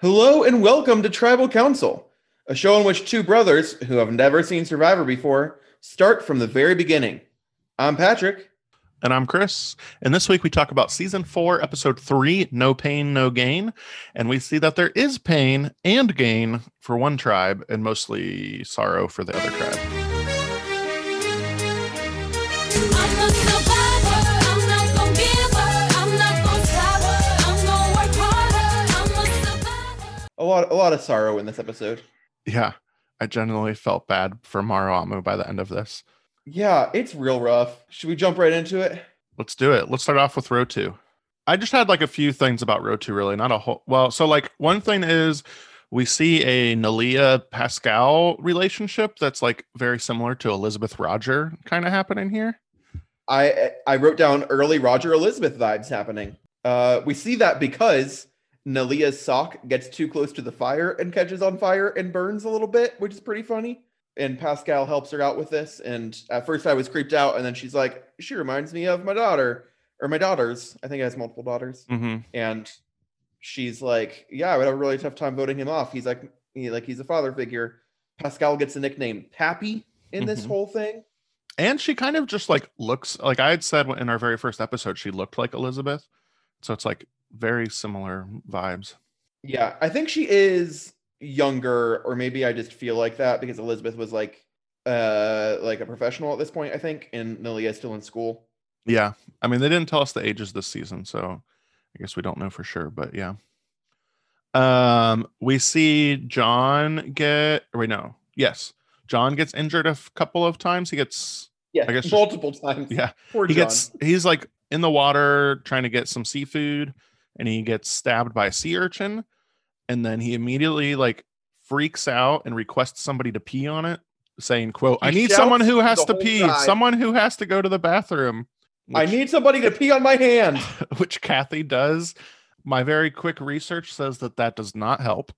Hello and welcome to Tribal Council, a show in which two brothers who have never seen Survivor before start from the very beginning. I'm Patrick. And I'm Chris. And this week we talk about season four, episode three No Pain, No Gain. And we see that there is pain and gain for one tribe and mostly sorrow for the other tribe. A lot, a lot of sorrow in this episode. Yeah. I generally felt bad for Maraamu by the end of this. Yeah, it's real rough. Should we jump right into it? Let's do it. Let's start off with Rotu. I just had like a few things about Rotu, really, not a whole. Well, so like one thing is we see a Neleh Paschal relationship that's like very similar to Elizabeth Roger kind of happening here. I I wrote down early Roger Elizabeth vibes happening. Uh, we see that because Neleh's sock gets too close to the fire and catches on fire and burns a little bit, which is pretty funny. And Paschal helps her out with this. And at first I was creeped out, and then she's like, "She reminds me of my daughter or my daughters. I think I has multiple daughters." Mm-hmm. And she's like, "Yeah, I would have a really tough time voting him off. He's like, he, like he's a father figure." Paschal gets the nickname Pappy in this Mhm. whole thing. And she kind of just like looks like I had said in our very first episode, she looked like Elizabeth. So it's like very similar vibes. Yeah, I think she is younger, or maybe I just feel like that because Elizabeth was like uh like a professional at this point, I think, and Neleh is still in school. Yeah. I mean, they didn't tell us the ages this season, so I guess we don't know for sure, but yeah. Um, we see John get wait, no, yes. John gets injured a f- couple of times. He gets Yeah, I guess just- multiple times. yeah, Poor he John. gets he's like in the water trying to get some seafood and he gets stabbed by a sea urchin and then he immediately like freaks out and requests somebody to pee on it saying quote i need someone who has to pee tribe. someone who has to go to the bathroom I need somebody to pee on my hand. which kathy does my very quick research says that that does not help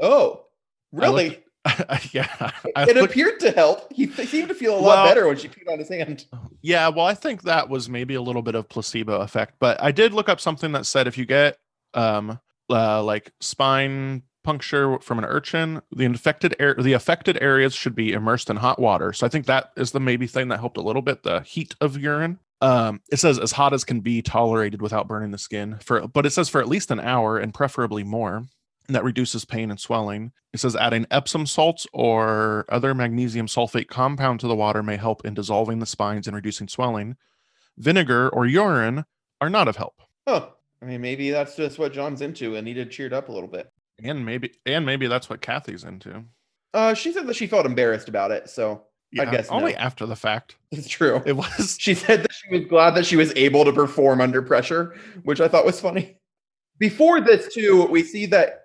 Oh, really? yeah It looked- appeared to help. He seemed to feel a lot Well- better when she peed on his hand. Yeah, well, I think that was maybe a little bit of placebo effect, but I did look up something that said if you get um uh, like spine puncture from an urchin, the infected air the affected areas should be immersed in hot water. So I think that is the maybe thing that helped a little bit, the heat of urine. Um, it says as hot as can be tolerated without burning the skin for but it says for at least an hour and preferably more. That reduces pain and swelling. It says adding Epsom salts or other magnesium sulfate compound to the water may help in dissolving the spines and reducing swelling. Vinegar or urine are not of help. Huh. I mean, maybe that's just what John's into and needed cheered up a little bit. And maybe and maybe that's what Kathy's into. Uh, she said that she felt embarrassed about it, so I guess only no. after the fact. it's true. It was She said that she was glad that she was able to perform under pressure, which I thought was funny. Before this, too, we see that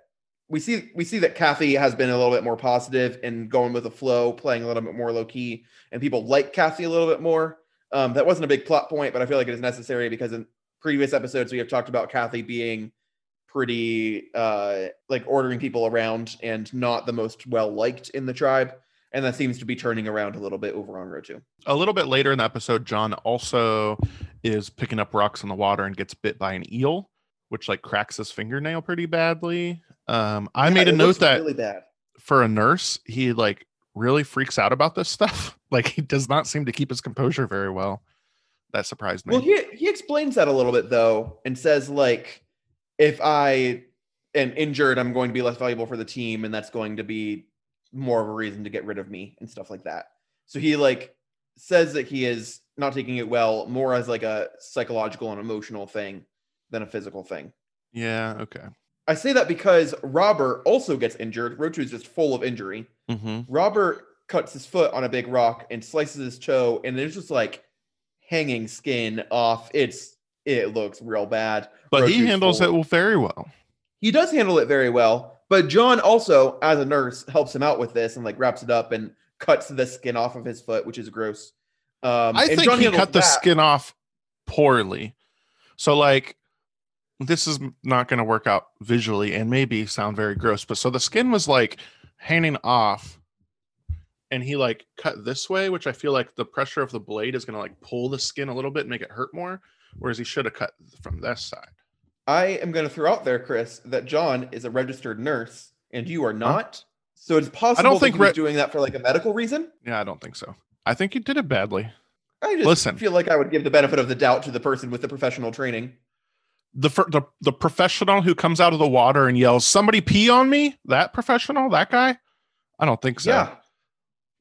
we see we see that Kathy has been a little bit more positive and going with the flow, playing a little bit more low key, and people like Kathy a little bit more. Um, that wasn't a big plot point, but I feel like it is necessary because in previous episodes we have talked about Kathy being pretty uh like ordering people around and not the most well liked in the tribe and that seems to be turning around a little bit over on Rotu a little bit later in the episode, John also is picking up rocks in the water and gets bit by an eel, which like cracks his fingernail pretty badly. Um, I Yeah, made a note that really bad for a nurse, he like really freaks out about this stuff. Like he does not seem to keep his composure very well. That surprised me. Well, he he explains that a little bit though, and says like, if I am injured, I'm going to be less valuable for the team, and that's going to be more of a reason to get rid of me and stuff like that. So he like says that he is not taking it well, more as like a psychological and emotional thing than a physical thing. yeah. Okay. I say that because Robert also gets injured. Rotu is just full of injury. hmm Robert cuts his foot on a big rock and slices his toe, and there's just like hanging skin off. It's it looks real bad. But he handles full. it very well. He does handle it very well, but John also, as a nurse, helps him out with this and like wraps it up and cuts the skin off of his foot, which is gross. Um, I think John he cut the that- skin off poorly. So like this is not going to work out visually and maybe sound very gross, but so the skin was like hanging off and he like cut this way, which I feel like the pressure of the blade is going to like pull the skin a little bit and make it hurt more, whereas he should have cut from this side. I am going to throw out there, Chris, that John is a registered nurse and you are not. So it's possible i think that he was re- doing that for like a medical reason. Yeah, I don't think so. I think you did it badly. I just Listen. feel like I would give the benefit of the doubt to the person with the professional training. The, the the professional who comes out of the water and yells, "Somebody pee on me!" That professional, that guy. I don't think so. Yeah.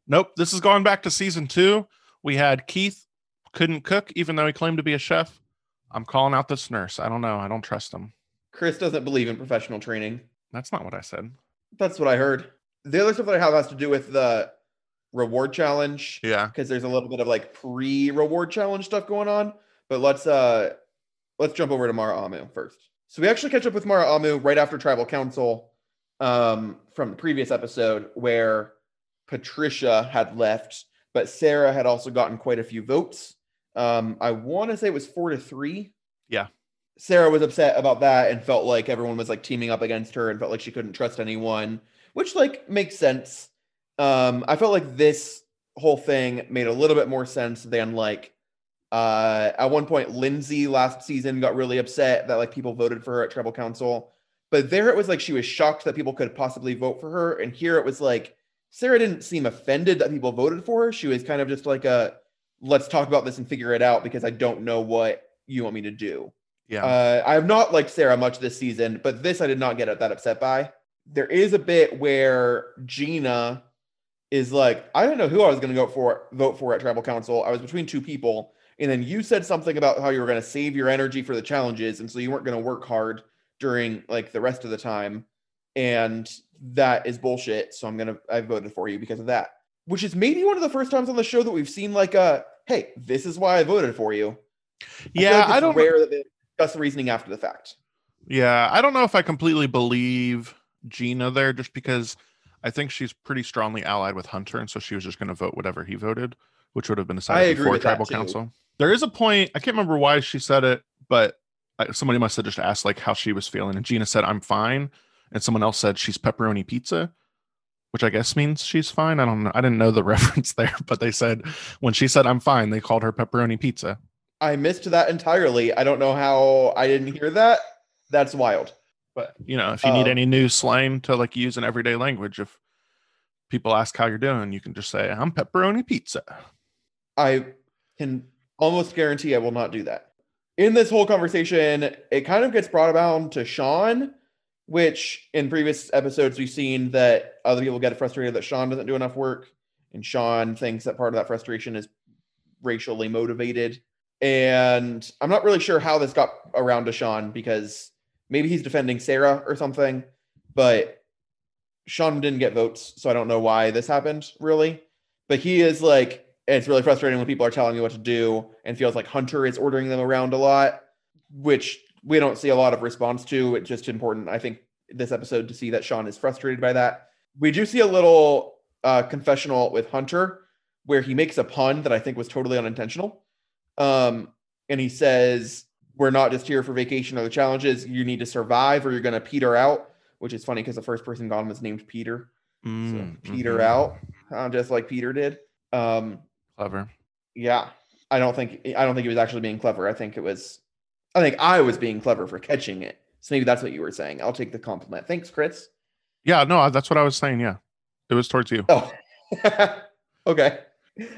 Nope. This is going back to season two. We had Keith couldn't cook, even though he claimed to be a chef. I'm calling out this nurse. I don't know. I don't trust him. Chris doesn't believe in professional training. That's not what I said. That's what I heard. The other stuff that I have has to do with the reward challenge Yeah. because there's a little bit of like pre-reward challenge stuff going on. But let's uh let's jump over to Maraamu first. So we actually catch up with Maraamu right after tribal council um from the previous episode where Patricia had left, but Sarah had also gotten quite a few votes. Um, I want to say it was four to three. Yeah. Sarah was upset about that and felt like everyone was like teaming up against her and felt like she couldn't trust anyone, which like makes sense. Um, I felt like this whole thing made a little bit more sense than like uh at one point Lindsay last season got really upset that like people voted for her at tribal council. But there it was like she was shocked that people could possibly vote for her. And here it was like Sarah didn't seem offended that people voted for her. She was kind of just like a let's talk about this and figure it out because I don't know what you want me to do. Yeah. Uh, I have not liked Sarah much this season, but this I did not get that upset by. There is a bit where Gina is like, I don't know who I was going to go for vote for at tribal council. I was between two people, and then you said something about how you were going to save your energy for the challenges, and so you weren't going to work hard during like the rest of the time, and that is bullshit. So I'm gonna I voted for you because of that, which is maybe one of the first times on the show that we've seen like a hey, this is why I voted for you. I yeah. like I don't. rare that they discuss the reasoning after the fact. Yeah, I don't know if I completely believe Gina there, just because I think she's pretty strongly allied with Hunter, and so she was just going to vote whatever he voted, which would have been decided I before tribal council. There is a point I can't remember why she said it, but somebody must have just asked like how she was feeling, and Gina said, "I'm fine," and someone else said she's pepperoni pizza, which I guess means she's fine. I don't know. I didn't know the reference there, but they said when she said I'm fine, they called her pepperoni pizza. I missed that entirely. I don't know how I didn't hear that. That's wild. But you know, if you need Um, any new slang to like use in everyday language, if people ask how you're doing, you can just say, I'm pepperoni pizza. I can almost guarantee I will not do that. In this whole conversation, it kind of gets brought about to Sean, which in previous episodes we've seen that other people get frustrated that Sean doesn't do enough work, and Sean thinks that part of that frustration is racially motivated. And I'm not really sure how this got around to Sean because maybe he's defending Sarah or something, but Sean didn't get votes, so I don't know why this happened really. But he is like, it's really frustrating when people are telling you what to do and feels like Hunter is ordering them around a lot, which we don't see a lot of response to. It's just important, I think, this episode to see that Sean is frustrated by that. We do see a little uh, confessional with Hunter where he makes a pun that I think was totally unintentional. Um, and he says, We're not just here for vacation or the challenges. You need to survive or you're going to peter out, which is funny because the first person gone was named Peter. So Mm, Peter mhm. out, uh, just like Peter did. Um, Clever. yeah, I don't think I don't think he was actually being clever. I think it was, I think I was being clever for catching it. So maybe that's what you were saying. I'll take the compliment. Thanks, Chris. Yeah, no, that's what I was saying. Yeah. It was towards you. Oh, okay.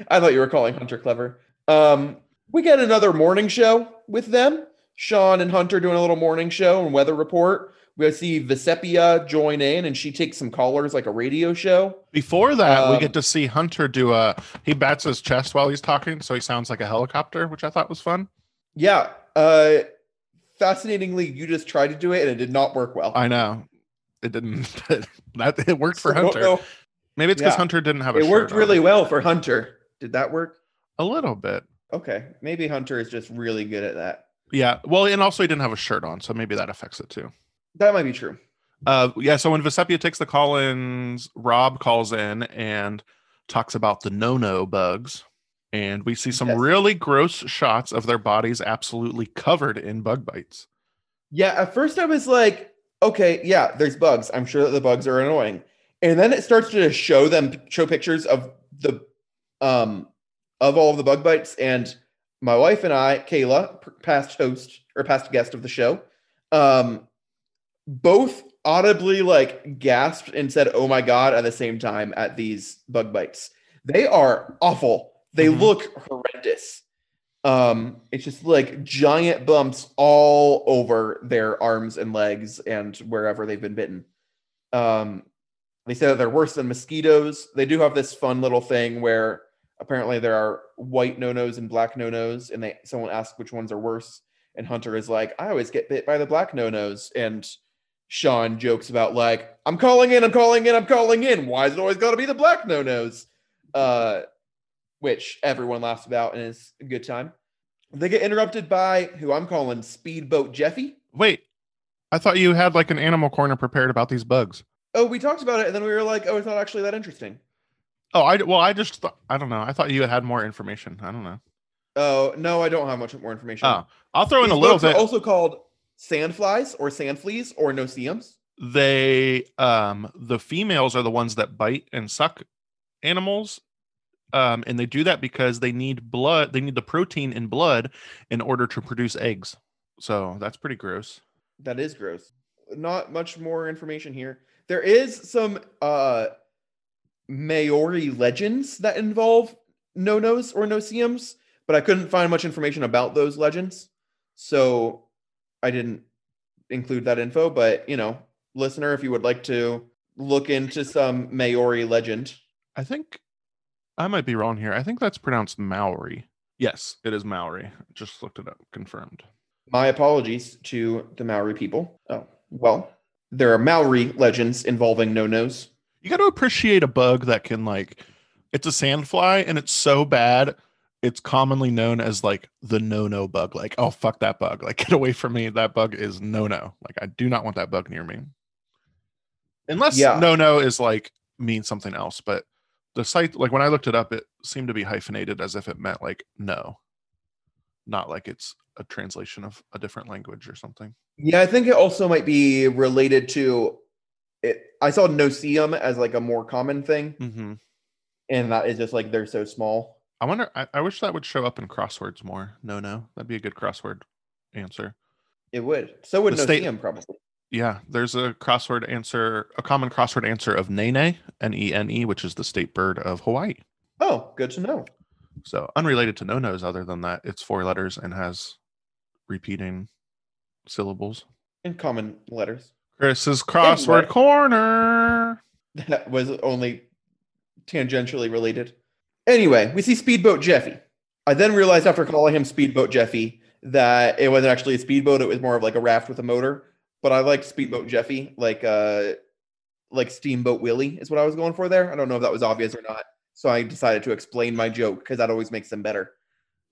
I thought you were calling Hunter clever. Um, we get another morning show with them. Sean and Hunter doing a little morning show and weather report. We see Vecepia join in, and she takes some callers like a radio show. Before that, we Um, get to see Hunter do a he bats his chest while he's talking, so he sounds like a helicopter, which I thought was fun. Yeah. Uh, fascinatingly, you just tried to do it and it did not work well. I know. It didn't that it worked for So Hunter. Maybe it's because Yeah. Hunter didn't have a It worked shirt on. really well for Hunter. Did that work? a little bit. Okay. Maybe Hunter is just really good at that. Yeah. Well, and also he didn't have a shirt on, so maybe that affects it too. That might be true. Uh, yeah. So when Vecepia takes the call-ins, Rob calls in and talks about the no-no bugs, and we see some Yes. really gross shots of their bodies absolutely covered in bug bites. Yeah, at first I was like, okay, yeah, there's bugs. I'm sure that the bugs are annoying. And then it starts to show them show pictures of the um of all of the bug bites and my wife and I, Kayla, past host or past guest of the show, um, both audibly like gasped and said, "Oh my god!" at the same time at these bug bites. They are awful. They Mhm. look horrendous. Um, it's just like giant bumps all over their arms and legs and wherever they've been bitten. Um, they say that they're worse than mosquitoes. They do have this fun little thing where apparently there are white no-nos and black no-nos, and they someone asks which ones are worse, and Hunter is like, I always get bit by the black no-nos, and Sean jokes about like, I'm calling in, I'm calling in, I'm calling in. Why is it always got to be the black no-nos? Uh, which everyone laughs about and is a good time. They get interrupted by who I'm calling Speedboat Jeffy. Wait, I thought you had like an animal corner prepared about these bugs. Oh, we talked about it, and then we were like, oh, it's not actually that interesting. Oh, I well, I just thought I don't know. I thought you had more information. I don't know. Oh no, I don't have much more information. Oh, I'll throw in a little bit. also called sandflies or sand fleas or no-see-ums. they um the females are the ones that bite and suck animals um and they do that because they need blood they need the protein in blood in order to produce eggs so that's pretty gross That is gross. Not much more information here. There is some uh Maori legends that involve no-nos or no-see-ums, but I couldn't find much information about those legends. So I didn't include that info, but you know, listener, if you would like to look into some Maori legend, i think i might be wrong here i think that's pronounced maori yes it is maori just looked it up confirmed My apologies to the Maori people. Oh, well, there are Maori legends involving no nos. You got to appreciate a bug that can like it's a sandfly and it's so bad it's commonly known as like the no no bug like oh fuck that bug like get away from me that bug is no no like i do not want that bug near me. Unless Yeah. no no is like means something else but the site like when i looked it up it seemed to be hyphenated as if it meant like no. Not like it's a translation of a different language or something. Yeah, I think it also might be related to it. I saw no-see-um as like a more common thing, mm-hmm. and that is just like they're so small. i wonder I, I wish that would show up in crosswords more no no that'd be a good crossword answer It would. So would The state- probably. Yeah, there's a crossword answer, a common crossword answer of Nene, N E N E, which is the state bird of Hawaii. Oh, good to know. So unrelated to no nos, other than that, it's four letters and has repeating syllables. and common letters. Chris's crossword Anyway. corner. That was only tangentially related. Anyway, we see Speedboat Jeffy. I then realized after calling him Speedboat Jeffy that it wasn't actually a speedboat, it was more of like a raft with a motor. But I liked Speedboat Jeffy, like uh like Steamboat Willie is what I was going for there. I don't know if that was obvious or not. So I decided to explain my joke because that always makes them better.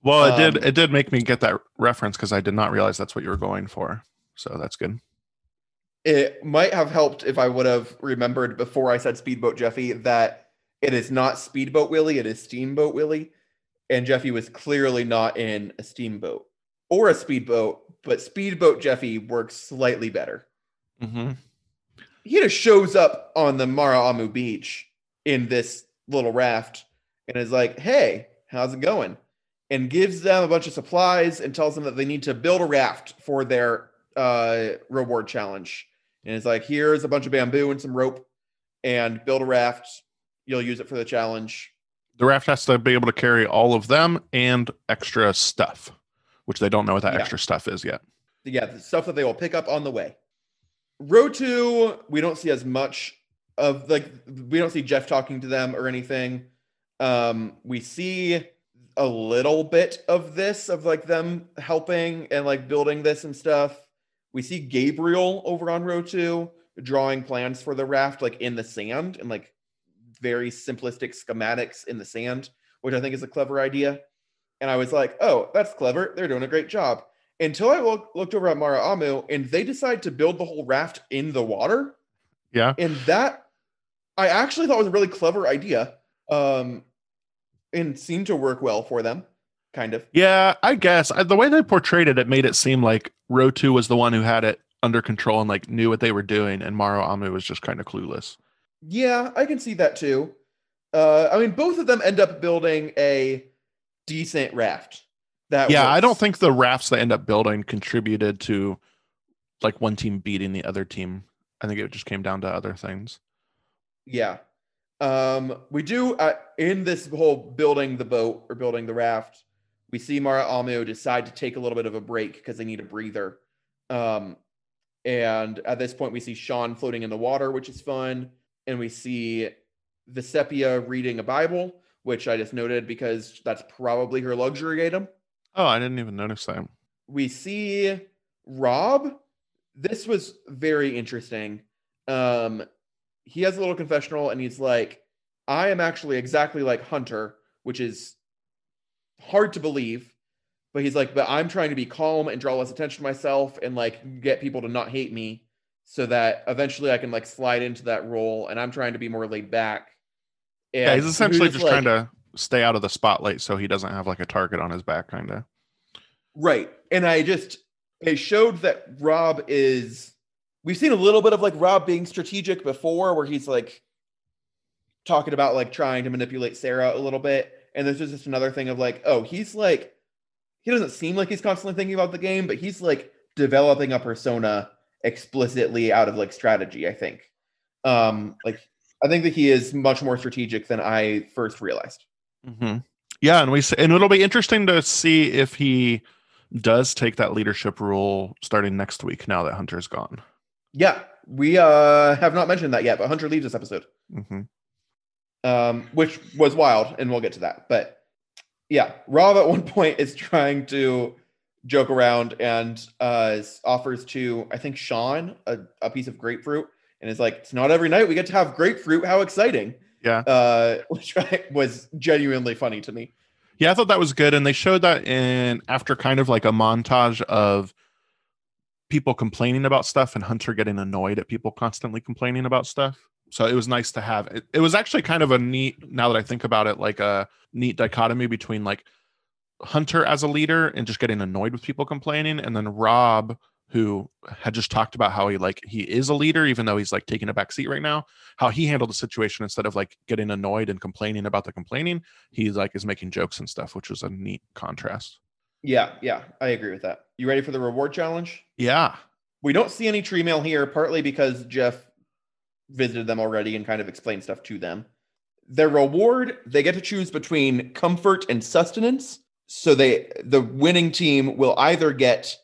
Well, it did Um, it did make me get that reference because I did not realize that's what you were going for. So that's good. It might have helped if I would have remembered before I said Speedboat Jeffy that it is not Speedboat Willie, it is Steamboat Willie. And Jeffy was clearly not in a steamboat or a speedboat, but Speedboat Jeffy works slightly better. Mm-hmm. He just shows up on the Maraamu beach in this little raft and is like, hey, how's it going? And gives them a bunch of supplies and tells them that they need to build a raft for their uh, reward challenge. And it's like, here's a bunch of bamboo and some rope and build a raft. You'll use it for the challenge. The raft has to be able to carry all of them and extra stuff, which they don't know what that Yeah. extra stuff is yet. yeah, the stuff that they will pick up on the way. Rotu, we don't see as much of like we don't see Jeff talking to them or anything. Um, we see a little bit of this of like them helping and like building this and stuff. We see Gabriel over on Rotu drawing plans for the raft like in the sand and like very simplistic schematics in the sand, which I think is a clever idea. And I was like, oh, that's clever. They're doing a great job until I look, looked over at Maraamu and they decide to build the whole raft in the water. Yeah. And that I actually thought was a really clever idea. Um, and seemed to work well for them, kind of. Yeah, I guess I, the way they portrayed it, it made it seem like Rotu was the one who had it under control and like knew what they were doing, and Maraamu was just kind of clueless. Yeah, I can see that too. Uh, I mean, both of them end up building a decent raft. That yeah, I don't think the rafts they end up building contributed to like one team beating the other team. I think it just came down to other things. Yeah. Um, we do uh, in this whole building the boat or building the raft, we see Maraamu decide to take a little bit of a break because they need a breather. Um, and at this point, we see Sean floating in the water, which is fun, and we see Vecepia reading a Bible, which I just noted because that's probably her luxury item. Oh, I didn't even notice that. we see Rob. This was very interesting. Um, he has a little confessional and he's like, I am actually exactly like Hunter, which is hard to believe. But he's like, but I'm trying to be calm and draw less attention to myself and like get people to not hate me so that eventually I can like slide into that role. And I'm trying to be more laid back. And Yeah, he's essentially just like- trying to stay out of the spotlight so he doesn't have like a target on his back, kind of. Right. And I just it showed that Rob is we've seen a little bit of like Rob being strategic before where he's like talking about like trying to manipulate Sarah a little bit. And this is just another thing of like, oh, he's like he doesn't seem like he's constantly thinking about the game, but he's like developing a persona explicitly out of like strategy, I think. Um like I think that he is much more strategic than I first realized. hmm Yeah, and we and it'll be interesting to see if he does take that leadership role starting next week. Now that Hunter's gone. Yeah, we uh have not mentioned that yet, but Hunter leaves this episode. hmm um, which was wild, and we'll get to that. But yeah, Rob at one point is trying to joke around and uh, offers to, I think, Sean a, a piece of grapefruit, and is like, "It's not every night we get to have grapefruit. How exciting!" Yeah. uh, which was genuinely funny to me. Yeah, I thought that was good, and they showed that in after kind of like a montage of people complaining about stuff and Hunter getting annoyed at people constantly complaining about stuff. So it was nice to have. It, it was actually kind of a neat. Now that I think about it, like a neat dichotomy between like Hunter as a leader and just getting annoyed with people complaining, and then Rob who had just talked about how he like he is a leader even though he's like taking a back seat right now how he handled the situation instead of like getting annoyed and complaining about the complaining he like is making jokes and stuff which was a neat contrast Yeah, yeah, I agree with that. You ready for the reward challenge? yeah We don't see any tree mail here, partly because Jeff visited them already and kind of explained stuff to them. Their reward, they get to choose between comfort and sustenance. So they the winning team will either get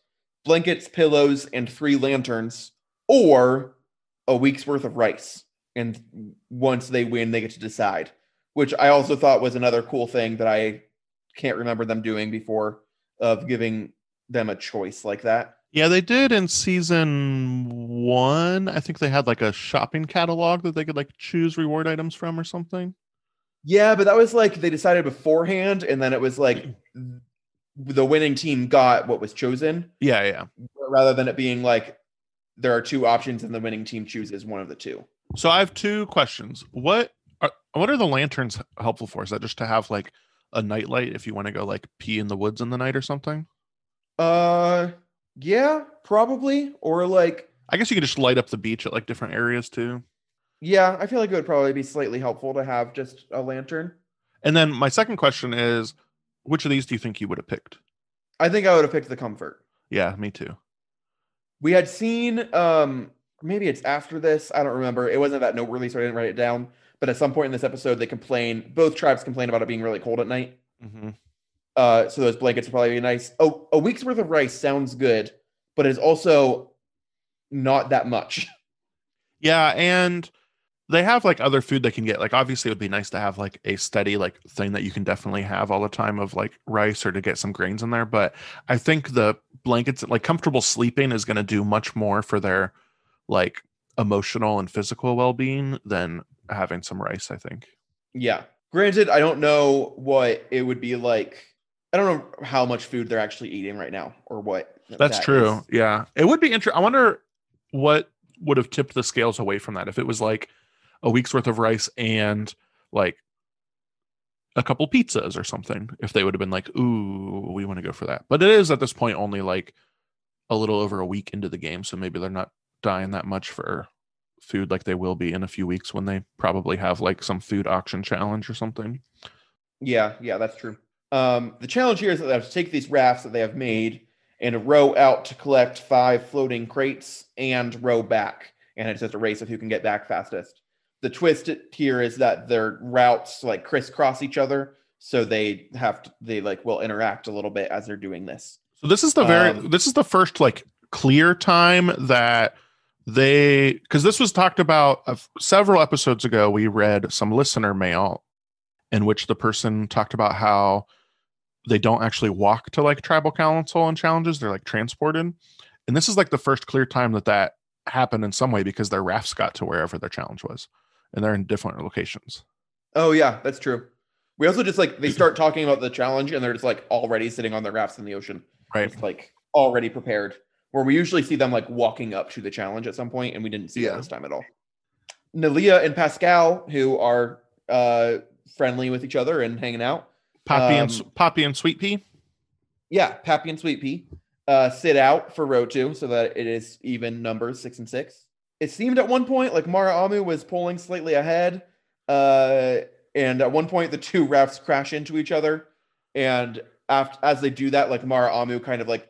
blankets, pillows, and three lanterns, or a week's worth of rice. And once they win, they get to decide. Which I also thought was another cool thing that I can't remember them doing before of giving them a choice like that. Yeah they did in season one. I think they had like a shopping catalog that they could like choose reward items from or something. Yeah, but that was like they decided beforehand, and then it was like the winning team got what was chosen, yeah yeah. Rather than it being like there are two options and the winning team chooses one of the two. so i have two questions. What are what are the lanterns helpful for? Is that just to have like a nightlight if you want to go like pee in the woods in the night or something? Uh, yeah, probably, or like i guess you could just light up the beach at like different areas too yeah, I feel like it would probably be slightly helpful to have just a lantern. And then my second question is, which of these do you think you would have picked? I think I would have picked the comfort. Yeah, me too. We had seen, um, maybe it's after this. I don't remember. It wasn't that noteworthy, so I didn't write it down. But at some point in this episode, they complain. Both tribes complain about it being really cold at night. hmm Uh, so those blankets would probably be nice. Oh, a week's worth of rice sounds good, but it's also not that much. Yeah, and they have like other food they can get. Like obviously, it would be nice to have like a steady like thing that you can definitely have all the time of like rice or to get some grains in there. But I think the blankets, like comfortable sleeping, is going to do much more for their like emotional and physical well being than having some rice. I think. Yeah. Granted, I don't know what it would be like. I don't know how much food they're actually eating right now or what. That's that true. is. Yeah. It would be interesting. I wonder what would have tipped the scales away from that if it was like a week's worth of rice and like a couple pizzas or something. If they would have been like, ooh, we want to go for that. But it is at this point only like a little over a week into the game. So maybe they're not dying that much for food like they will be in a few weeks when they probably have like some food auction challenge or something. Yeah, yeah, that's true. Um, the challenge here is that they have to take these rafts that they have made and row out to collect five floating crates and row back. And it's just a race of who can get back fastest. The twist here is that their routes like crisscross each other, so they have to, they like will interact a little bit as they're doing this. So this is the very Um, this is the first like clear time that they because this was talked about uh, several episodes ago. We read some listener mail in which the person talked about how they don't actually walk to like tribal council and challenges; they're like transported. And this is like the first clear time that that happened in some way because their rafts got to wherever their challenge was, and they're in different locations. Oh yeah, that's true. We also just like they start talking about the challenge and they're just like already sitting on their rafts in the ocean. Right. Just like already prepared. Where we usually see them like walking up to the challenge at some point, and we didn't see Yeah. that this time at all. Neleh and Paschal, who are uh friendly with each other and hanging out. Poppy and Um, S- Poppy and Sweet Pea. Yeah, Pappy and Sweet Pea uh sit out for Rotu so that it is even numbers six and six. It seemed at one point like Maraamu was pulling slightly ahead. Uh and at one point the two rafts crash into each other. And after as they do that, like Maraamu kind of like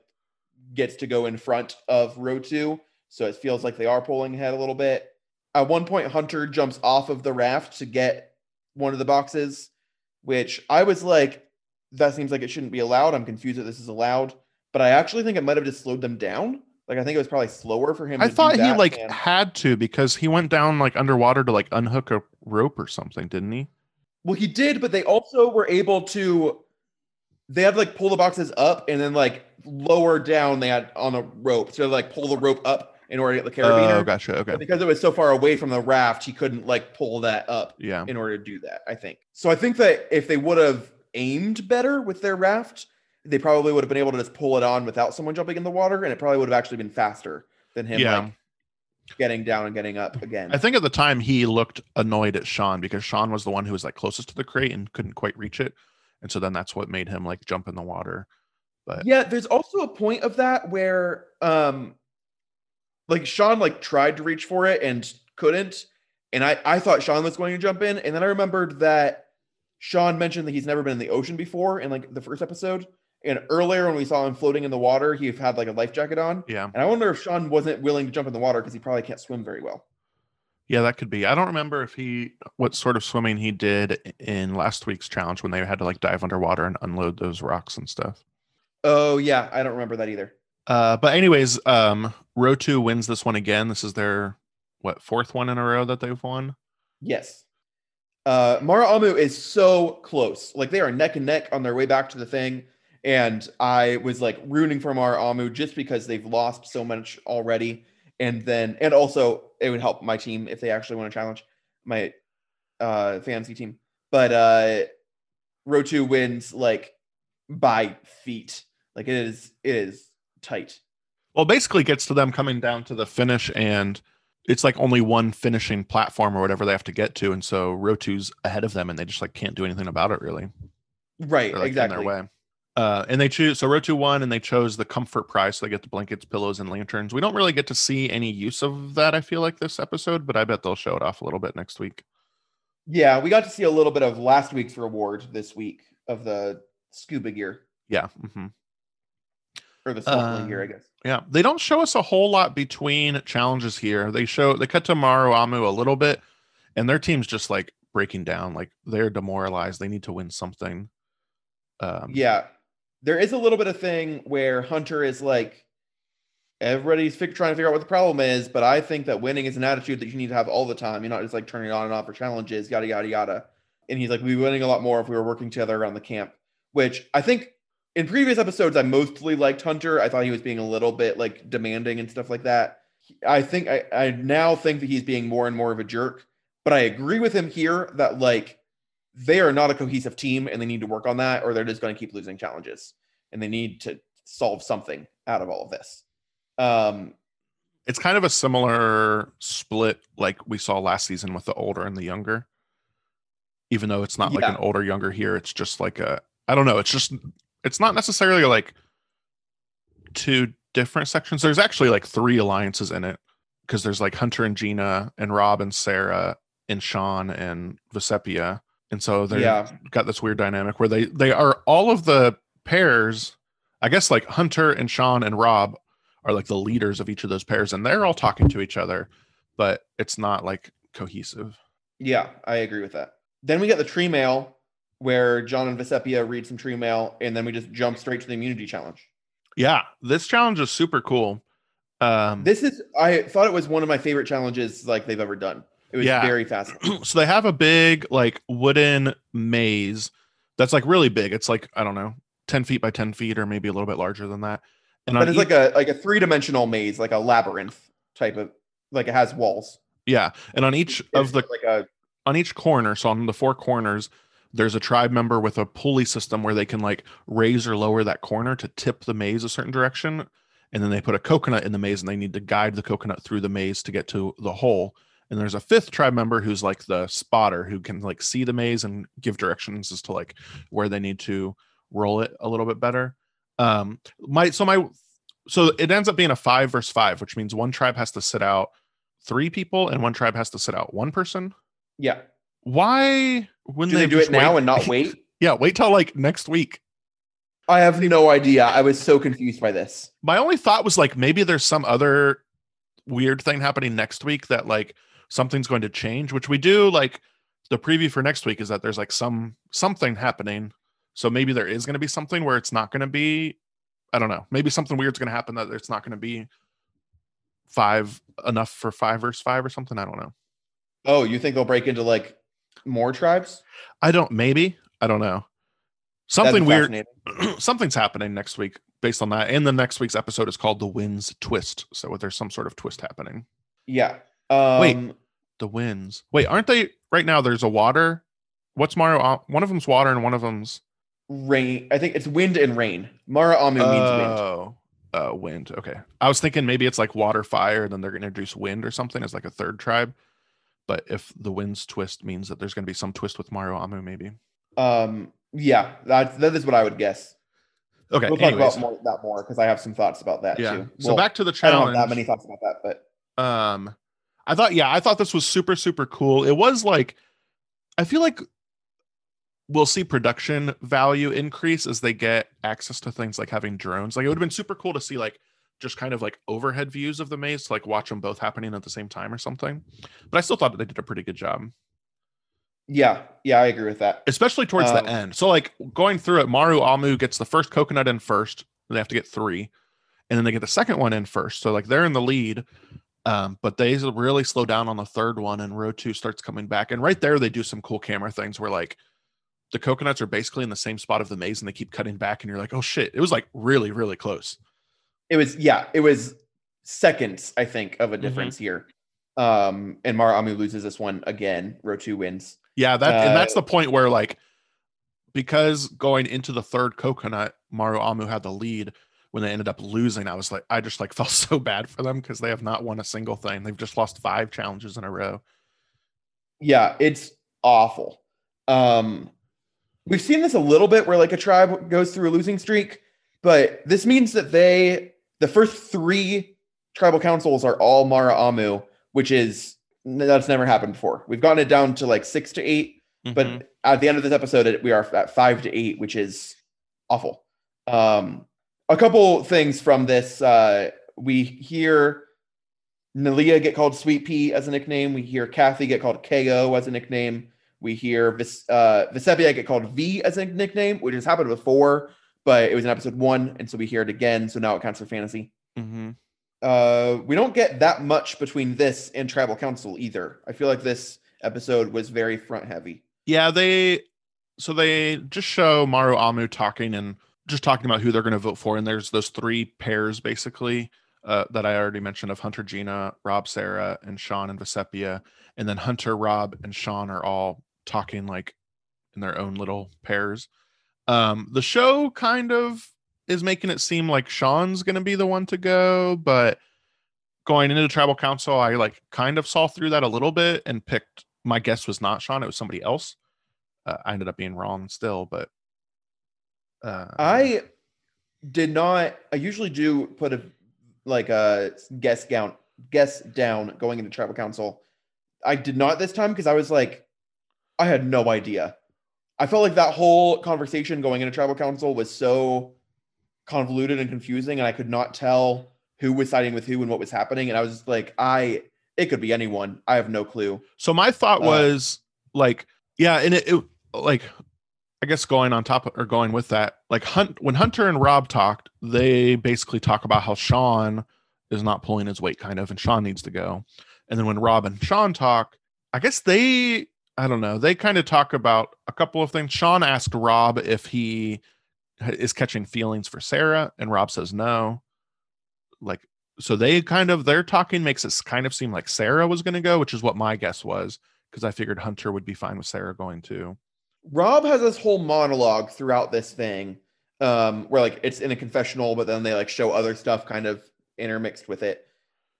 gets to go in front of Rotu. So it feels like they are pulling ahead a little bit. At one point, Hunter jumps off of the raft to get one of the boxes, which I was like, that seems like it shouldn't be allowed. I'm confused that this is allowed, but I actually think it might have just slowed them down. Like I think it was probably slower for him. I thought he like than- had to because he went down like underwater to like unhook a rope or something, didn't he? well, he did, but they also were able to. They had to, like pull the boxes up and then like lower down. They had on a rope, so they like pull the rope up in order to get the carabiner. Oh, gotcha. Okay. But because it was so far away from the raft, he couldn't like pull that up Yeah. in order to do that. I think so. I think that if they would have aimed better with their raft, they probably would have been able to just pull it on without someone jumping in the water, and it probably would have actually been faster than him Yeah. like getting down and getting up again. I think at the time he looked annoyed at Sean because Sean was the one who was like closest to the crate and couldn't quite reach it. And so then that's what made him like jump in the water. But yeah, there's also a point of that where um like Sean like tried to reach for it and couldn't. And I, I thought Sean was going to jump in. And then I remembered that Sean mentioned that he's never been in the ocean before in like the first episode. And earlier when we saw him floating in the water, he had like a life jacket on. yeah. And I wonder if Sean wasn't willing to jump in the water because he probably can't swim very well. Yeah, that could be. I don't remember if he what sort of swimming he did in last week's challenge when they had to like dive underwater and unload those rocks and stuff. Oh yeah, I don't remember that either. Uh, but anyways, um, Rotu wins this one again. This is their what fourth one in a row that they've won. Yes. Uh, Maraamu is so close. Like they are neck and neck on their way back to the thing. And I was like rooting for Maraamu just because they've lost so much already. And then, and also it would help my team if they actually won a challenge, my uh fantasy team. But uh Rotu wins like by feet. Like it is, it is tight. Well, basically gets to them coming down to the finish, and it's like only one finishing platform or whatever they have to get to, and so Rotu's ahead of them, and they just like can't do anything about it really. Right, like in exactly. their way. Uh, and they choose so Rotu won, and they chose the comfort prize, so they get the blankets, pillows, and lanterns. We don't really get to see any use of that. I feel like this episode, but I bet they'll show it off a little bit next week. Yeah, we got to see a little bit of last week's reward this week of the scuba gear Yeah. hmm or the snorkeling gear, I Um, guess. Yeah, they don't show us a whole lot between challenges here. They show they cut to Maraamu a little bit, and their team's just like breaking down. Like they're demoralized. They need to win something. Um, Yeah, there is a little bit of thing where Hunter is like, everybody's fig- trying to figure out what the problem is, but I think that winning is an attitude that you need to have all the time. You're not just like turning it on and off for challenges, yada yada yada. And he's like, we'd be winning a lot more if we were working together around the camp. Which I think in previous episodes I mostly liked Hunter. I thought he was being a little bit like demanding and stuff like that. I think I, I now think that he's being more and more of a jerk. But I agree with him here that like they are not a cohesive team and they need to work on that or they're just going to keep losing challenges and they need to solve something out of all of this. Um, it's kind of a similar split like we saw last season with the older and the younger. Even though it's not like an older younger here, it's just like a I don't know. It's just it's not necessarily like two different sections. There's actually like three alliances in it because there's like Hunter and Gina and Rob and Sarah and Sean and Vecepia. And so they're yeah, got this weird dynamic where they they are all of the pairs I guess like Hunter and Sean and Rob are like the leaders of each of those pairs, and they're all talking to each other, but it's not like cohesive. Yeah, I agree with that. Then we get the tree mail where John and Vecepia read some tree mail, and then we just jump straight to the immunity challenge. Yeah, this challenge is super cool. Um, This is I thought it was one of my favorite challenges like they've ever done. It was Yeah. very fast. so they have a big like wooden maze that's like really big. It's like I don't know, ten feet by ten feet, or maybe a little bit larger than that. And But it's each- like a like a three dimensional maze, like a labyrinth type of like it has walls. yeah, and on each of the like a on each corner, so on the four corners, there's a tribe member with a pulley system where they can like raise or lower that corner to tip the maze a certain direction. And then they put a coconut in the maze and they need to guide the coconut through the maze to get to the hole. And there's a fifth tribe member who's like the spotter who can like see the maze and give directions as to like where they need to roll it a little bit better. Um my so my so it ends up being a five versus five, which means one tribe has to sit out three people and one tribe has to sit out one person yeah. Why wouldn't Do they do it now wait- and not wait? yeah wait till like next week I have no idea. I was so confused by this. my only thought was like maybe there's some other weird thing happening next week that like something's going to change which we do like the preview for next week is that there's like some something happening so maybe there is going to be something where it's not going to be i don't know maybe something weird's going to happen that it's not going to be five enough for five versus five or something i don't know Oh, you think they'll break into like more tribes? i don't maybe i don't know something weird something's happening next week based on that. And the next week's episode is called The Winds Twist. So there's some sort of twist happening. Yeah. Um, Wait. The winds. Wait, aren't they right now? There's a water. What's Mario? uh, One of them's water and one of them's rain. I think it's wind and rain. Maraamu means wind. oh, uh, wind. Okay, I was thinking maybe it's like water, fire, and then they're gonna introduce wind or something as like a third tribe. But if the winds twist means that there's gonna be some twist with Maraamu, maybe. Um, yeah, that that is what I would guess. Okay. we'll talk anyways, about more, that more because I have some thoughts about that yeah. too. So Well, back to the challenge. I don't have that many thoughts about that, but um i thought yeah i thought this was super super cool it was like i feel like we'll see production value increase as they get access to things like having drones like it would have been super cool to see like just kind of like overhead views of the maze to like watch them both happening at the same time or something but i still thought that they did a pretty good job. Yeah, yeah, I agree with that. especially towards Um, the end. So like going through it Maraamu gets the first coconut in first they have to get three and then they get the second one in first. So like they're in the lead um, but they really slow down on the third one and Rotu starts coming back and right there they do some cool camera things where like the coconuts are basically in the same spot of the maze and they keep cutting back and you're like oh shit. It was like really really close It was yeah, it was seconds, I think, of a Mhm. difference here. Um, and Maraamu loses this one again. Rotu wins. yeah that and that's Uh, the point where like because going into the third coconut Maraamu had the lead when they ended up losing i was like i just like felt so bad for them because they have not won a single thing they've just lost five challenges in a row Yeah, it's awful. Um, we've seen this a little bit where like a tribe goes through a losing streak, but this means that they the first three tribal councils are all Maraamu, which is that's never happened before. We've gotten it down to like six to eight, but Mhm. at the end of this episode, we are at five to eight, which is awful. Um, a couple things from this. Uh, we hear Neleh get called Sweet Pea as a nickname. We hear Kathy get called KO as a nickname. We hear Vis- uh, Vecepia get called V as a nickname, which has happened before, but it was in episode one, and so we hear it again. So now it counts for fantasy. Mhm. Uh, we don't get that much between this and Tribal Council either. I feel like this episode was very front heavy. yeah they so they just show Maraamu talking and just talking about who they're going to vote for and there's those three pairs basically uh, that i already mentioned of hunter gina rob sarah and sean and Vecepia. and then hunter rob and sean are all talking like in their own little pairs um the show kind of is making it seem like sean's going to be the one to go but going into the tribal council i like kind of saw through that a little bit and picked my guess was not sean it was somebody else uh, i ended up being wrong still but uh I did not. I usually do put a like a guess down, guess down going into tribal council. I did not this time because I was like, I had no idea. I felt like that whole conversation going into tribal council was so convoluted and confusing, and I could not tell who was siding with who and what was happening. And I was just like, I it could be anyone. I have no clue. So my thought Uh, was like, yeah, and it, it like I guess going on top of, or going with that, like Hunt when Hunter and Rob talked, they basically talk about how Sean is not pulling his weight, kind of, and Sean needs to go. And then when Rob and Sean talk, I guess they, I don't know, they kind of talk about a couple of things. Sean asked Rob if he is catching feelings for Sarah, and Rob says no. Like, so they kind of their talking makes it kind of seem like Sarah was going to go, which is what my guess was because I figured Hunter would be fine with Sarah going too. Rob has this whole monologue throughout this thing, um, where like it's in a confessional, but then they like show other stuff kind of intermixed with it.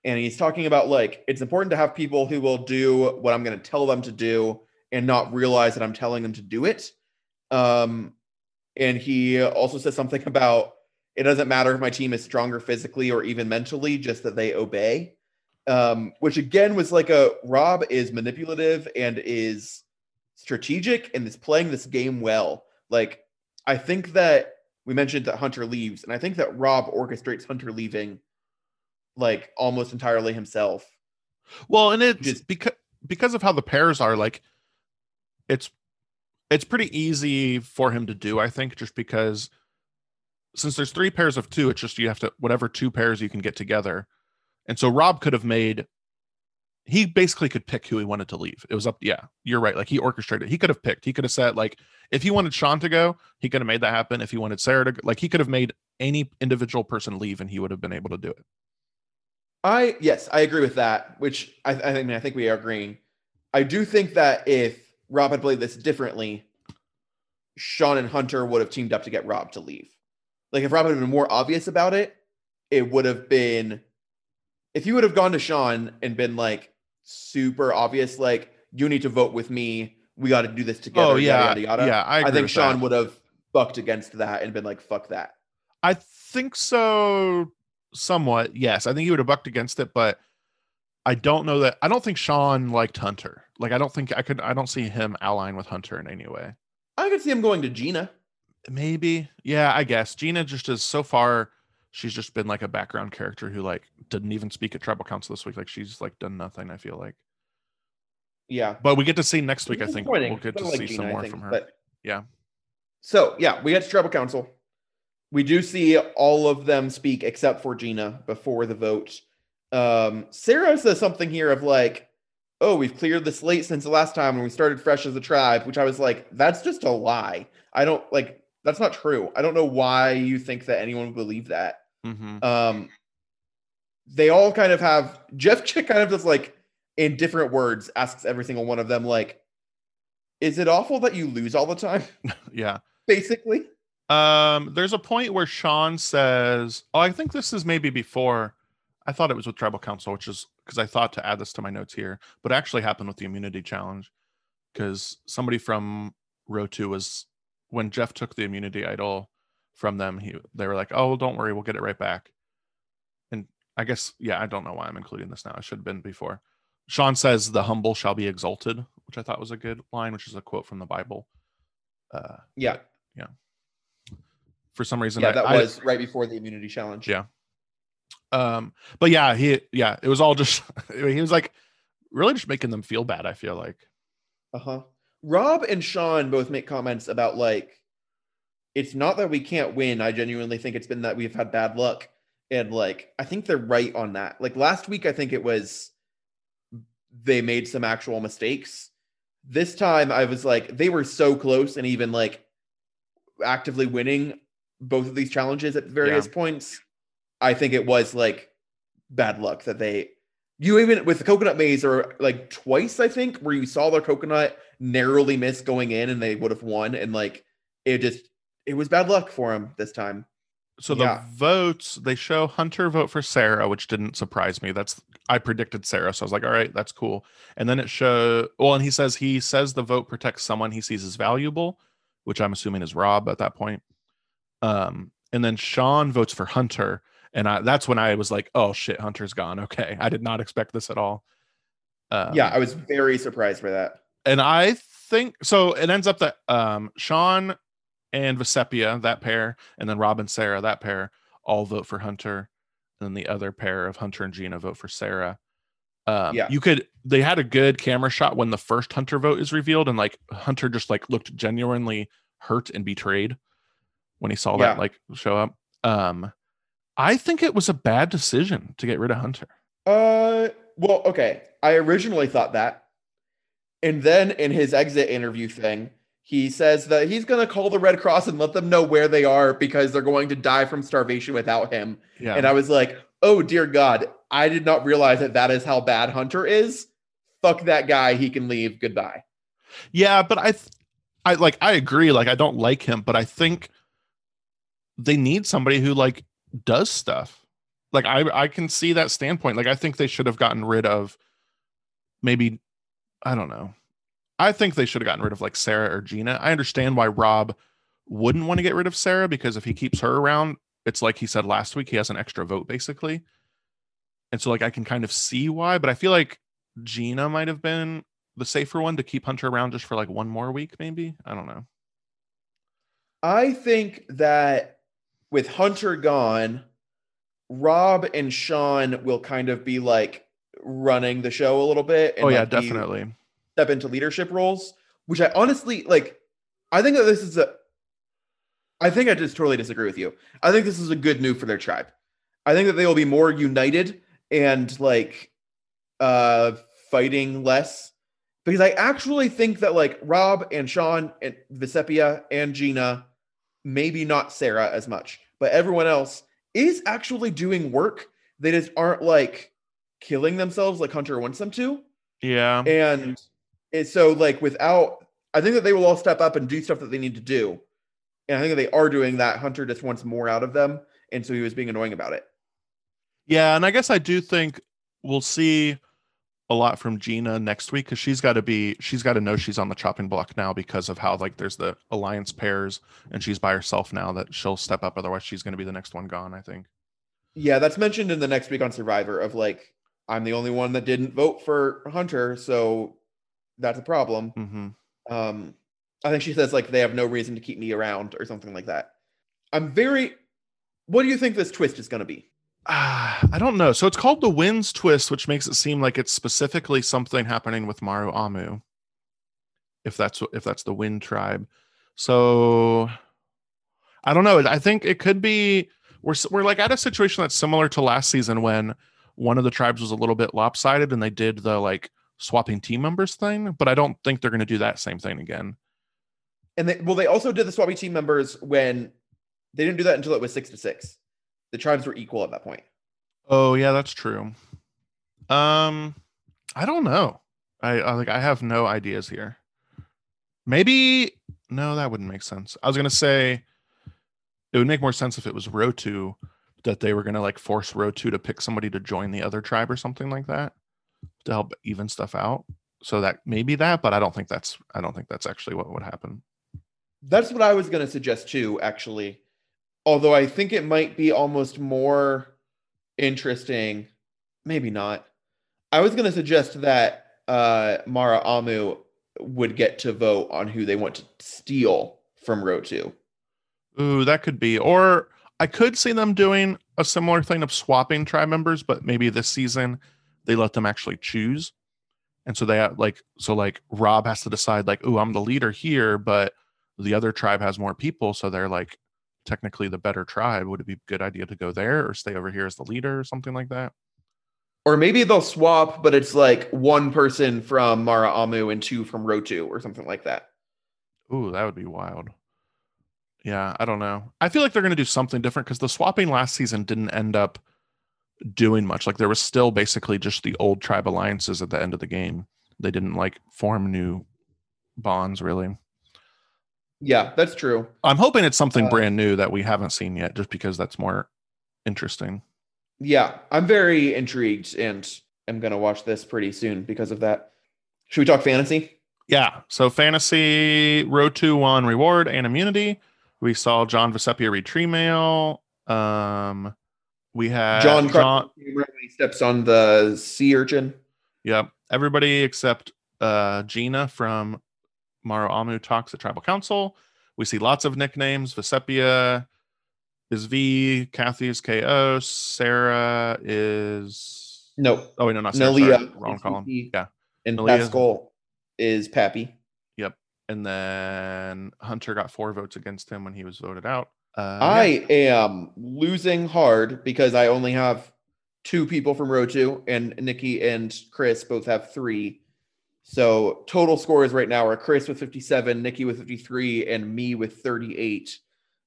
And he's talking about like it's important to have people who will do what I'm going to tell them to do and not realize that I'm telling them to do it. Um, and he also says something about it doesn't matter if my team is stronger physically or even mentally, just that they obey. Um, which again was like a Rob is manipulative and is strategic and is playing this game well. Like, I think that we mentioned that Hunter leaves, and I think that Rob orchestrates Hunter leaving like almost entirely himself. Well, and it's Just- because because of how the pairs are, like it's it's pretty easy for him to do, I think, just because since there's three pairs of two, it's just you have to whatever two pairs you can get together. And so Rob could have made he basically could pick who he wanted to leave. It was up, yeah, you're right. Like he orchestrated. He could have picked. He could have said like if he wanted Sean to go, he could have made that happen. If he wanted Sarah to go, like he could have made any individual person leave and he would have been able to do it. I yes, I agree with that. Which I, I think I think we are agreeing. I do think that if Rob had played this differently, Sean and Hunter would have teamed up to get Rob to leave. Like if Rob had been more obvious about it, it would have been. If you would have gone to Sean and been like super obvious, like you need to vote with me, we got to do this together. oh yeah, yada, yada, yada. yeah. I, I, think Sean that. would have bucked against that and been like, "Fuck that." I think so somewhat. Yes. I think he would have bucked against it, but I don't know that I don't think Sean liked Hunter. Like I don't think I could I don't see him allying with Hunter in any way. I could see him going to Gina. Maybe. Yeah, I guess. Gina just is so far she's just been like a background character who like didn't even speak at tribal council this week. Like she's like done nothing, I feel like. Yeah. But we get to see next week, I think we'll get to like see Gina, some more think, from her. But Yeah. So yeah, we get to tribal council. We do see all of them speak except for Gina before the vote. Um, Sarah says something here of like, "Oh, we've cleared the slate since the last time when we started fresh as a tribe," which I was like, "That's just a lie. I don't like. That's not true. I don't know why you think that anyone would believe that." hmm um they all kind of have jeff chick kind of just like in different words asks every single one of them like is it awful that you lose all the time Yeah. basically Um, there's a point where Sean says, "Oh, I think this is maybe before. I thought it was with Tribal Council, which is because I thought to add this to my notes here, but it actually happened with the immunity challenge because somebody from Rotu was when Jeff took the immunity idol from them. He they were like, "Oh, don't worry, we'll get it right back." And I guess yeah, I don't know why I'm including this now. I should have been before. Sean says, "The humble shall be exalted," which I thought was a good line, which is a quote from the Bible. Uh, yeah yeah. for some reason, yeah I- that I- was right before the immunity challenge Yeah. Um but yeah he yeah it was all just he was like really just making them feel bad i feel like. Uh-huh. Rob and sean both make comments about like it's not that we can't win i genuinely think it's been that we've had bad luck and like i think they're right on that. Like last week i think it was they made some actual mistakes. This time i was like they were so close and even like actively winning both of these challenges at various points i think it was like bad luck that they you even with the coconut maze or like twice i think where you saw their coconut narrowly miss going in and they would have won. And like it just it was bad luck for him this time. So the Yeah. votes they show hunter vote for sarah which didn't surprise me. That's i predicted sarah so i was like all right that's cool. And then it show well and he says he says the vote protects someone he sees as valuable which i'm assuming is rob at that point. Um and then sean votes for hunter and I, that's when i was like oh shit hunter's gone okay i did not expect this at all um, yeah i was very surprised by that and I think so. It ends up that um, Sean and Vecepia, that pair, and then Rob and Sarah, that pair, all vote for Hunter, and then the other pair of Hunter and Gina vote for Sarah. Um, Yeah. you could. They had a good camera shot when the first Hunter vote is revealed, and like Hunter just like looked genuinely hurt and betrayed when he saw that like show up. Um, I think it was a bad decision to get rid of Hunter. Uh, well, okay. I originally thought that. And then in his exit interview thing, he says that he's going to call the Red Cross and let them know where they are because they're going to die from starvation without him. Yeah, And I was like, oh, dear God, I did not realize that that is how bad Hunter is. Fuck that guy. He can leave. Goodbye. Yeah, but I, th- I like I agree. Like I don't like him, but I think they need somebody who like does stuff. Like I I can see that standpoint. Like I think they should have gotten rid of maybe I don't know. I think they should have gotten rid of like Sarah or Gina. I understand why Rob wouldn't want to get rid of Sarah because if he keeps her around, it's like he said last week, he has an extra vote basically. And so like I can kind of see why, but I feel like Gina might have been the safer one to keep Hunter around just for like one more week, maybe. I don't know. I think that with Hunter gone, Rob and Sean will kind of be like running the show a little bit. oh yeah, like, definitely. step into leadership roles, which I honestly like. I think that this is a. I think I just totally disagree with you. I think this is a good move for their tribe. I think that they will be more united and like uh fighting less because I actually think that like Rob and Sean and Vecepia and Gina, maybe not Sarah as much, but everyone else is actually doing work. They just aren't like killing themselves like Hunter wants them to. Yeah. And it's so like without, I think that they will all step up and do stuff that they need to do. And I think that they are doing that. Hunter just wants more out of them. And so he was being annoying about it. Yeah, and I guess I do think we'll see a lot from Gina next week because she's got to be she's got to know she's on the chopping block now because of how like there's the alliance pairs and she's by herself now that she'll step up otherwise she's going to be the next one gone I think. Yeah, that's mentioned in the next week on Survivor of like, I'm the only one that didn't vote for Hunter. So that's a problem. Mm-hmm. Um, I think she says like they have no reason to keep me around or something like that. I'm very, what do you think this twist is going to be? Ah, I don't know. So it's called the Winds Twist, which makes it seem like it's specifically something happening with Maraamu. If that's if that's the Wind tribe, so I don't know. I think it could be we're we're like at a situation that's similar to last season when one of the tribes was a little bit lopsided and they did the like swapping team members thing, but I don't think they're going to do that same thing again. And they, well, they also did the swappy team members when they didn't do that until it was six to six. The tribes were equal at that point. Oh yeah, that's true. Um, I don't know. I, I like I have no ideas here. Maybe no, that wouldn't make sense. I was gonna say it would make more sense if it was Rotu that they were gonna like force Rotu to pick somebody to join the other tribe or something like that to help even stuff out. So that maybe that, but I don't think that's I don't think that's actually what would happen. That's what I was to suggest too, actually. Although I think it might be almost more interesting. Maybe not. I was going to suggest that uh, Maraamu would get to vote on who they want to steal from Rotu. Ooh, that could be. Or I could see them doing a similar thing of swapping tribe members, but maybe this season they let them actually choose. And so they have like so like Rob has to decide like, oh, I'm the leader here, but the other tribe has more people, so they're like technically the better tribe. Would it be a good idea to go there or stay over here as the leader or something like that? Or maybe they'll swap, but it's like one person from Maraamu and two from Rotu or something like that. Ooh, that would be wild. Yeah, I don't know. I feel like they're going to do something different because the swapping last season didn't end up doing much. Like there was still basically just the old tribe alliances at the end of the game. They didn't like form new bonds really. Yeah, that's true. I'm hoping it's something Uh, brand new that we haven't seen yet, just because that's more interesting. Yeah, I'm very intrigued and I'm going to watch this pretty soon because of that. Should we talk fantasy? Yeah. So fantasy Rotu one reward and immunity. We saw John Vecepia read tree mail. Um, we had John, John when he steps on the sea urchin. Yep. Everybody except uh, Gina from Maraamu talks at Tribal Council. We see lots of nicknames. Vecepia is V, Kathy is KO, Sarah is No, oh wait, no, not Sarah. Neleh wrong column. Yeah. and Neleh. Paschal is Pappy. Yep. And then Hunter got four votes against him when he was voted out. Uh, I yeah. am losing hard because I only have two people from Rotu, and Nikki and Chris both have three. So total scores right now are Chris with 57, Nikki with 53, and me with 38.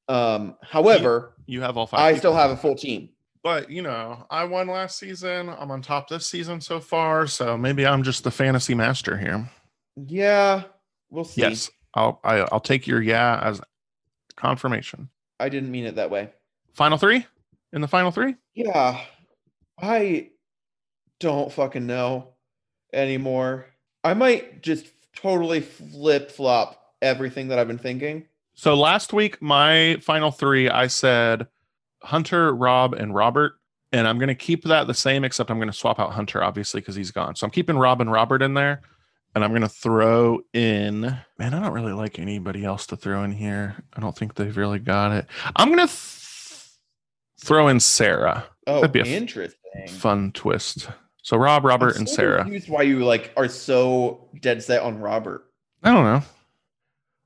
Um, however, you have all five. I people. still have a full team. But you know, I won last season. I'm on top this season so far, so maybe I'm just the fantasy master here. Yeah, we'll see. Yes, I'll I, I'll take your yeah as confirmation. I didn't mean it that way. Final three in the final three. Yeah, I don't fucking know anymore. I might just totally flip flop everything that I've been thinking. So last week, my final three, I said Hunter, Rob, and Robert. And I'm going to keep that the same, except I'm going to swap out Hunter, obviously, because he's gone. So I'm keeping Rob and Robert in there. And I'm going to throw in, man, I don't really like anybody else to throw in here. I don't think they've really got it. I'm going to th- throw in Sarah. Oh, That'd be a f- interesting. Fun twist. So Rob, Robert, and Sarah. confused why you like are so dead set on Robert. I don't know.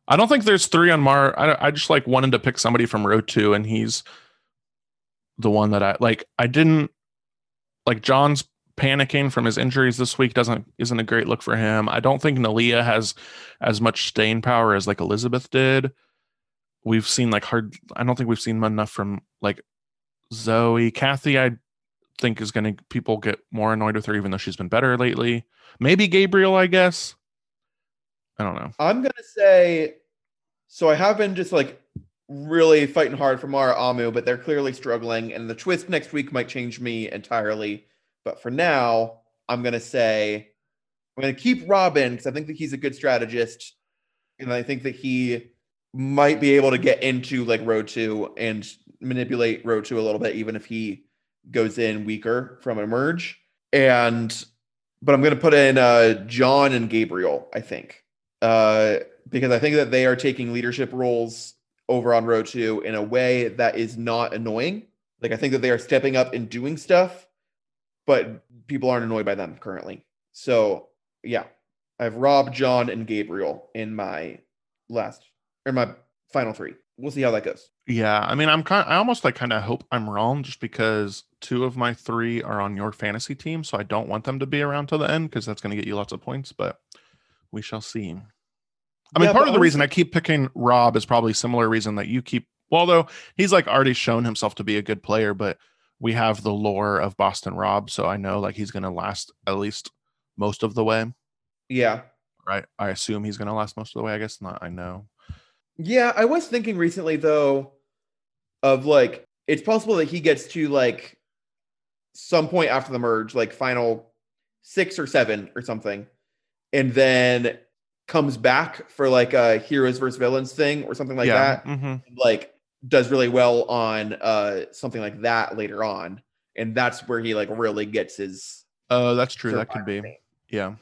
I don't think there's three on Mar. I, I just like wanted to pick somebody from Rotu, and he's the one that I like. I didn't like John's panicking from his injuries this week doesn't isn't a great look for him. I don't think Neleh has as much staying power as like Elizabeth did. We've seen like hard. I don't think we've seen enough from like Zoe, Kathy. I think is going to people get more annoyed with her, even though she's been better lately. Maybe Gabriel, I guess. I don't know. I'm gonna say so I have been just like really fighting hard for Maraamu, but they're clearly struggling, and the twist next week might change me entirely. But for now, I'm gonna say I'm gonna keep Robin because I think that he's a good strategist, and I think that he might be able to get into like Rotu and manipulate Rotu a little bit, even if he goes in weaker from Emerge. And but I'm gonna put in uh John and Gabriel, I think. Uh because I think that they are taking leadership roles over on Rotu in a way that is not annoying. Like I think that they are stepping up and doing stuff, but people aren't annoyed by them currently. So yeah, I have Rob, John, and Gabriel in my last or my final three. We'll see how that goes. Yeah, I mean, I'm kind. I almost like kind of hope I'm wrong, just because two of my three are on your fantasy team, so I don't want them to be around till the end because that's going to get you lots of points. But we shall see. I mean, Yeah, part of the reason I keep picking Rob is probably similar reason that you keep. Well, although he's like already shown himself to be a good player, but we have the lore of Boston Rob, so I know like he's going to last at least most of the way. Yeah. Right? I assume he's going to last most of the way. I guess not. I know. Yeah, I was thinking recently though of like it's possible that he gets to like some point after the merge, like final six or seven or something, and then comes back for like a heroes versus villains thing or something like that. hmm Like does really well on uh something like that later on. And that's where he like really gets his Oh, that's true. That could be. fame. Yeah.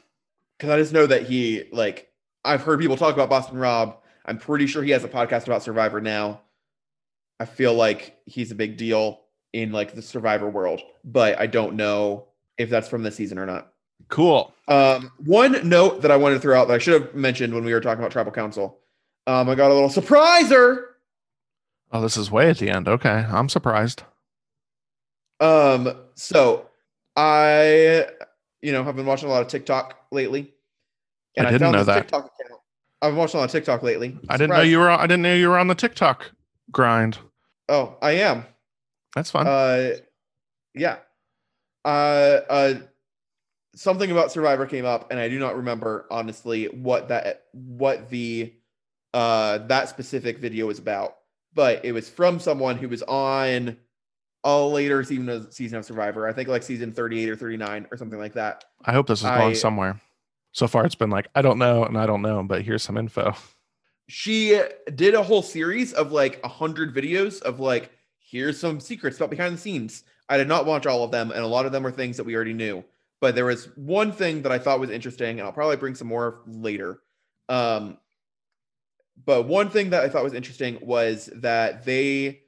because I just know that he like I've heard people talk about Boston Rob. I'm pretty sure he has a podcast about Survivor now. I feel like he's a big deal in like the Survivor world, but I don't know if that's from this season or not. Cool. Um, one note that I wanted to throw out that I should have mentioned when we were talking about Tribal Council. Um, I got a little surpriser. Oh, this is way at the end. Okay. I'm surprised. Um, so I, you know, have been watching a lot of TikTok lately. and I didn't know this that. TikTok account. I've watched a lot of TikTok lately. I didn't know you were. I didn't know you were on the TikTok grind. Oh, I am. That's fun. Uh, yeah. Uh, uh, something about Survivor came up, and I do not remember honestly what that what the uh that specific video was about. But it was from someone who was on a later season of season of Survivor. I think like season thirty eight or thirty nine or something like that. I hope this is I- going somewhere. So far, it's been like I don't know and I don't know, but here's some info. she did a whole series of like a hundred videos of like here's some secrets about behind the scenes. I did not watch all of them and a lot of them are things that we already knew. But there was one thing that i thought was interesting and i'll probably bring some more later. Um but one thing that I thought was interesting was that they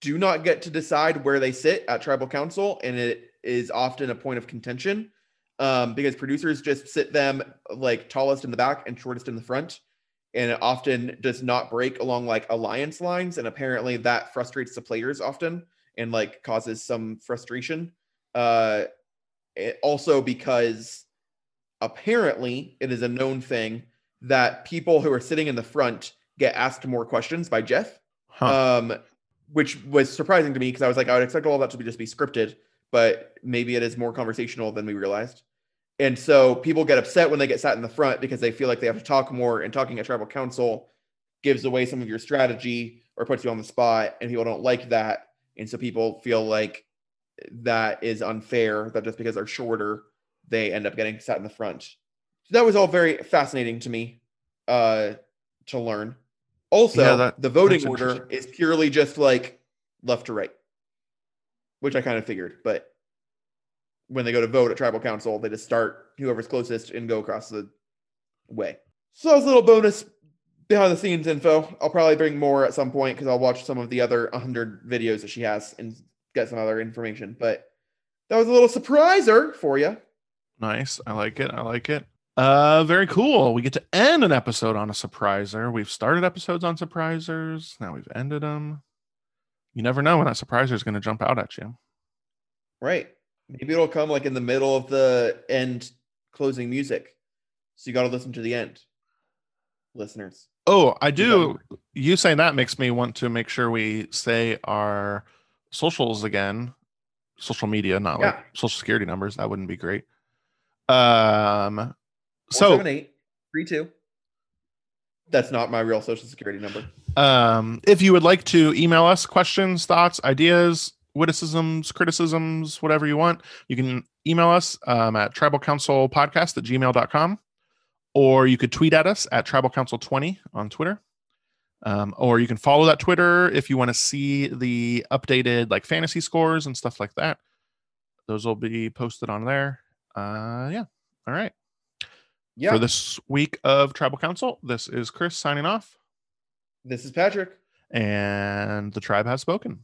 do not get to decide where they sit at tribal council, and it is often a point of contention um, because producers just sit them like tallest in the back and shortest in the front, and it often does not break along like alliance lines, and apparently that frustrates the players often and like causes some frustration. Uh, also because apparently it is a known thing that people who are sitting in the front get asked more questions by Jeff, Huh. um, which was surprising to me because I was like, I would expect all that to be just be scripted, but maybe it is more conversational than we realized. And so people get upset when they get sat in the front because they feel like they have to talk more, and talking at tribal council gives away some of your strategy or puts you on the spot, and people don't like that. And so people feel like that is unfair that just because they're shorter, they end up getting sat in the front. So that was all very fascinating to me uh, to learn. Also, Yeah, that- the voting order is purely just like left to right, which I kind of figured. But when they go to vote at tribal council, they just start whoever's closest and go across the way. So that was a little bonus behind the scenes info. I'll probably bring more at some point because I'll watch some of the other 100 videos that she has and get some other information. But that was a little surpriser for you. Nice. I like it. I like it. Uh very cool. We get to end an episode on a surpriser. We've started episodes on surprisers. Now we've ended them. You never know when that surpriser is going to jump out at you. Right. Maybe it'll come like in the middle of the end closing music. So you got to listen to the end, listeners. Oh, I do. You saying that makes me want to make sure we say our socials again. Social media, not like social security numbers. That wouldn't be great. Um so 478 32. That's not my real social security number. Um, if you would like to email us questions, thoughts, ideas, witticisms, criticisms, whatever you want, you can email us um, at tribalcouncilpodcast at gmail.com or you could tweet at us at tribalcouncil20 on Twitter. Um, or you can follow that Twitter if you want to see the updated like fantasy scores and stuff like that. Those will be posted on there. Uh, yeah. All right. Yeah. For this week of Tribal Council, this is Chris signing off this is Patrick. and the tribe has spoken.